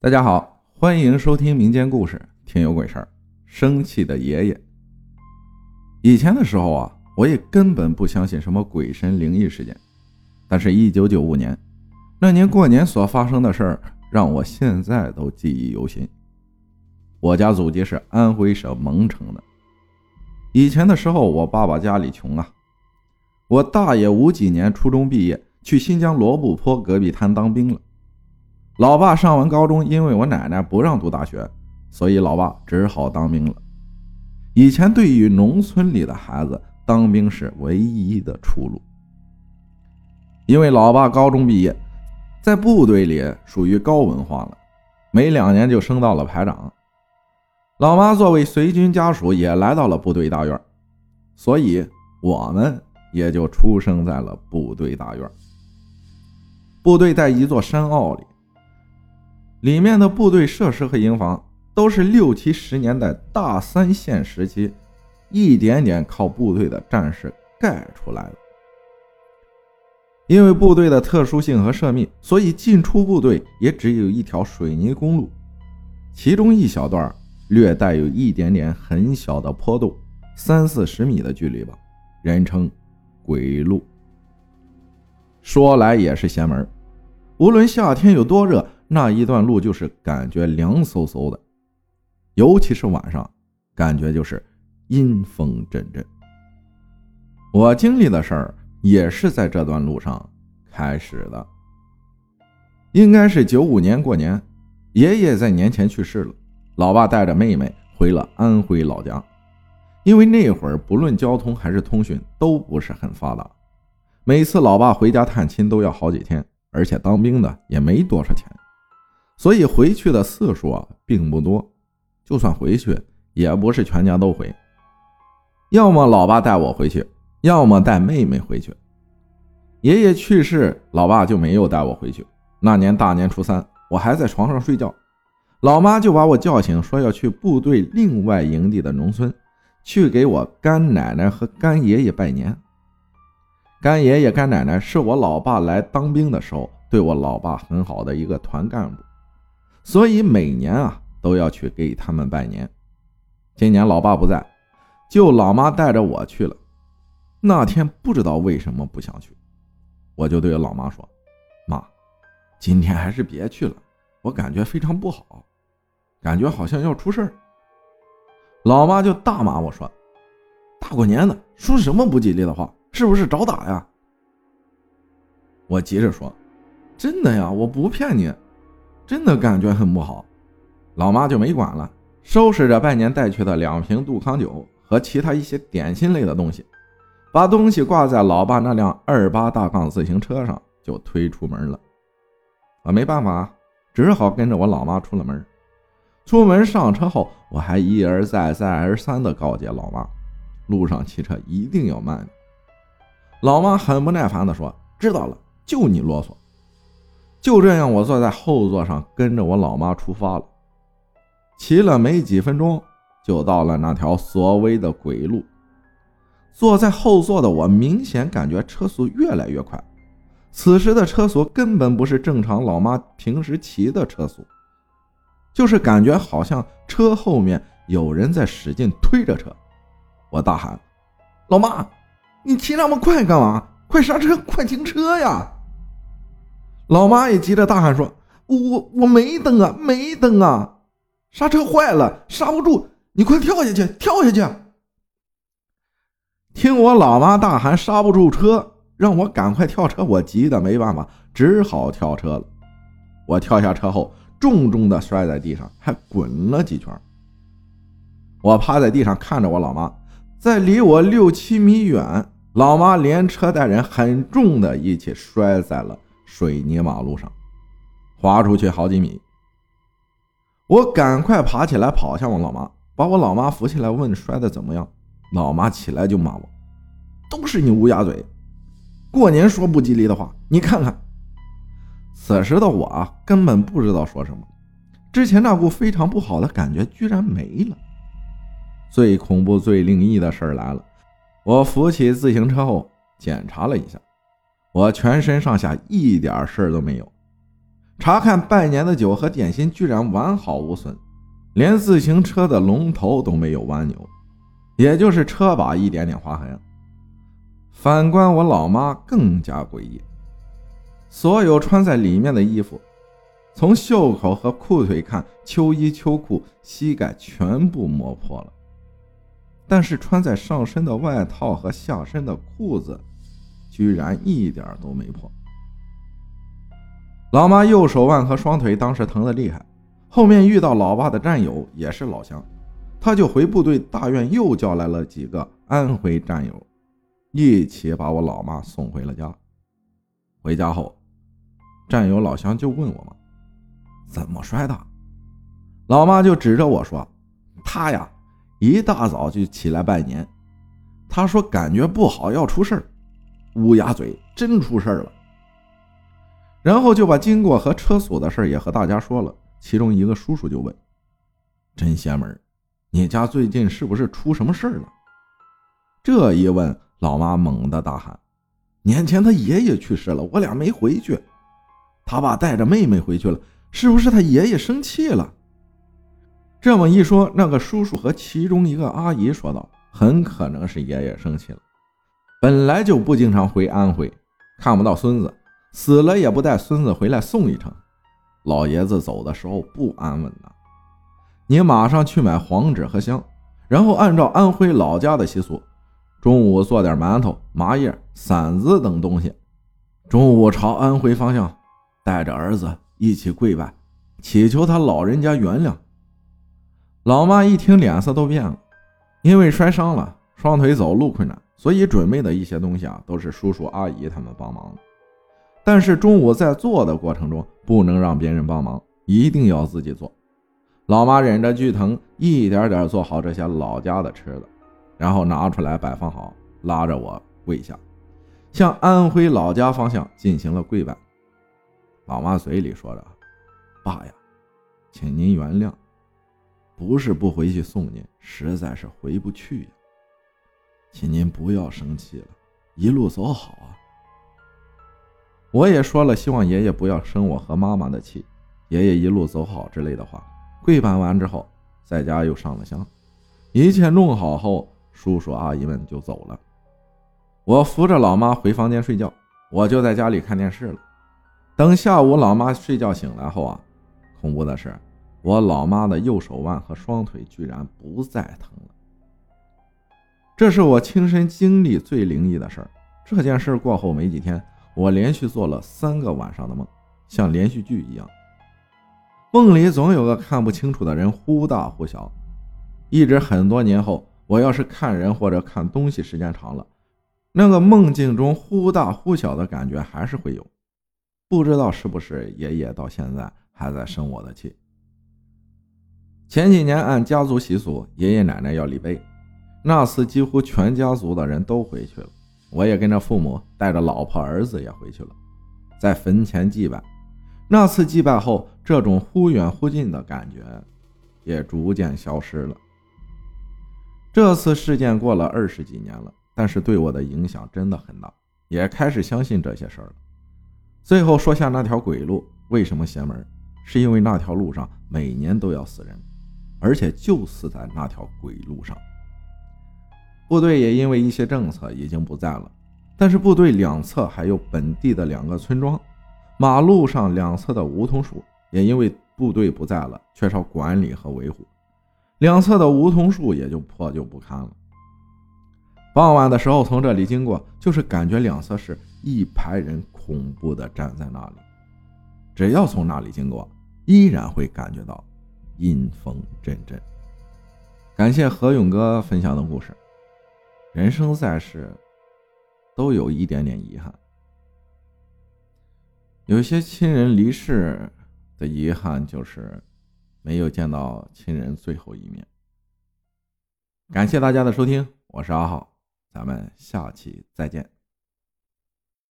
大家好，欢迎收听民间故事《听有鬼事儿》。生气的爷爷。以前的时候啊，我也根本不相信什么鬼神灵异事件。但是1995年那年过年所发生的事儿，让我现在都记忆犹新。我家祖籍是安徽省蒙城的。以前的时候，我爸爸家里穷啊。我大爷五几年初中毕业，去新疆罗布泊戈壁滩当兵了。老爸上完高中，因为我奶奶不让读大学，所以老爸只好当兵了。以前对于农村里的孩子，当兵是唯一的出路。因为老爸高中毕业，在部队里属于高文化了，没两年就升到了排长。老妈作为随军家属也来到了部队大院，所以我们也就出生在了部队大院。部队在一座山坳里。里面的部队设施和营房都是六七十年代大三线时期，一点点靠部队的战士盖出来的。因为部队的特殊性和涉密，所以进出部队也只有一条水泥公路，其中一小段略带有一点点很小的坡度，三四十米的距离吧，人称“鬼路”。说来也是邪门，无论夏天有多热。那一段路就是感觉凉飕飕的，尤其是晚上，感觉就是阴风阵阵。我经历的事儿也是在这段路上开始的。应该是九五年过年，爷爷在年前去世了，老爸带着妹妹回了安徽老家。因为那会儿不论交通还是通讯都不是很发达，每次老爸回家探亲都要好几天，而且当兵的也没多少钱。所以回去的次数啊并不多，就算回去也不是全家都回，要么老爸带我回去，要么带妹妹回去。爷爷去世，老爸就没有带我回去。那年大年初三，我还在床上睡觉，老妈就把我叫醒，说要去部队另外营地的农村，去给我干奶奶和干爷爷拜年。干爷爷、干奶奶是我老爸来当兵的时候对我老爸很好的一个团干部。所以每年啊都要去给他们拜年。今年老爸不在，就老妈带着我去了。那天不知道为什么不想去，我就对老妈说：“妈，今天还是别去了，我感觉非常不好，感觉好像要出事儿。”老妈就大骂我说：“大过年的说什么不吉利的话？是不是找打呀？”我急着说：“真的呀，我不骗你。”真的感觉很不好，老妈就没管了，收拾着拜年带去的两瓶杜康酒和其他一些点心类的东西，把东西挂在老爸那辆二八大杠自行车上，就推出门了。我没办法，只好跟着我老妈出了门。出门上车后，我还一而再、再而三地告诫老妈，路上骑车一定要慢。老妈很不耐烦地说：“知道了，就你啰嗦。”就这样，我坐在后座上，跟着我老妈出发了。骑了没几分钟，就到了那条所谓的鬼路。坐在后座的我，明显感觉车速越来越快。此时的车速根本不是正常老妈平时骑的车速，就是感觉好像车后面有人在使劲推着车。我大喊：“老妈，你骑那么快干嘛？快刹车，快停车呀！”老妈也急着大喊说：“我我我没灯啊，没灯啊，刹车坏了，刹不住，你快跳下去，跳下去！”听我老妈大喊刹不住车，让我赶快跳车，我急得没办法，只好跳车了。我跳下车后，重重的摔在地上，还滚了几圈。我趴在地上看着我老妈，在离我六七米远，老妈连车带人很重的一起摔在了。水泥马路上，滑出去好几米。我赶快爬起来，跑向我老妈，把我老妈扶起来，问摔得怎么样。老妈起来就骂我：“都是你乌鸦嘴，过年说不吉利的话，你看看。”此时的我啊，根本不知道说什么。之前那股非常不好的感觉居然没了。最恐怖、最灵异的事儿来了。我扶起自行车后，检查了一下。我全身上下一点事儿都没有，查看拜年的酒和点心居然完好无损，连自行车的龙头都没有弯扭，也就是车把一点点划痕。反观我老妈更加诡异，所有穿在里面的衣服，从袖口和裤腿看，秋衣秋裤膝盖全部磨破了，但是穿在上身的外套和下身的裤子，居然一点都没破。老妈右手腕和双腿当时疼得厉害，后面遇到老爸的战友也是老乡，他就回部队大院又叫来了几个安徽战友，一起把我老妈送回了家。回家后，战友老乡就问我妈怎么摔的，老妈就指着我说：“他呀，一大早就起来拜年，他说感觉不好要出事儿，乌鸦嘴，真出事儿了。”然后就把经过和车锁的事也和大家说了。其中一个叔叔就问：“真邪门，你家最近是不是出什么事儿了？”这一问，老妈猛地大喊：“年前他爷爷去世了，我俩没回去。他爸带着妹妹回去了，是不是他爷爷生气了？”这么一说，那个叔叔和其中一个阿姨说道：“很可能是爷爷生气了，本来就不经常回安徽，看不到孙子。”死了也不带孙子回来送一程，老爷子走的时候不安稳呐。你马上去买黄纸和香，然后按照安徽老家的习俗，中午做点馒头、麻叶、馓子等东西。中午朝安徽方向，带着儿子一起跪拜，祈求他老人家原谅。老妈一听脸色都变了，因为摔伤了，双腿走路困难，所以准备的一些东西啊，都是叔叔阿姨他们帮忙的。但是中午在做的过程中不能让别人帮忙，一定要自己做。老妈忍着剧疼，一点点做好这些老家的吃的，然后拿出来摆放好，拉着我跪下，向安徽老家方向进行了跪拜。老妈嘴里说着：“爸呀，请您原谅，不是不回去送您，实在是回不去呀，请您不要生气了，一路走好啊。”我也说了，希望爷爷不要生我和妈妈的气，爷爷一路走好之类的话。跪拜完之后，在家又上了香，一切弄好后，叔叔阿姨们就走了。我扶着老妈回房间睡觉，我就在家里看电视了。等下午老妈睡觉醒来后啊，恐怖的是，我老妈的右手腕和双腿居然不再疼了。这是我亲身经历最灵异的事儿。这件事过后没几天。我连续做了三个晚上的梦，像连续剧一样。梦里总有个看不清楚的人忽大忽小，一直很多年后，我要是看人或者看东西时间长了，那个梦境中忽大忽小的感觉还是会有。不知道是不是爷爷到现在还在生我的气。前几年按家族习俗，爷爷奶奶要立碑，那次几乎全家族的人都回去了。我也跟着父母带着老婆儿子也回去了，在坟前祭拜。那次祭拜后，这种忽远忽近的感觉也逐渐消失了。这次事件过了二十几年了，但是对我的影响真的很大，也开始相信这些事儿了。最后说下那条鬼路为什么邪门，是因为那条路上每年都要死人，而且就死在那条鬼路上。部队也因为一些政策已经不在了，但是部队两侧还有本地的两个村庄，马路上两侧的梧桐树也因为部队不在了，缺少管理和维护，两侧的梧桐树也就破旧不堪了。傍晚的时候从这里经过，就是感觉两侧是一排人恐怖的站在那里，只要从那里经过，依然会感觉到阴风阵阵。感谢何勇哥分享的故事。人生在世，都有一点点遗憾。有些亲人离世的遗憾，就是没有见到亲人最后一面。感谢大家的收听，我是阿浩，咱们下期再见。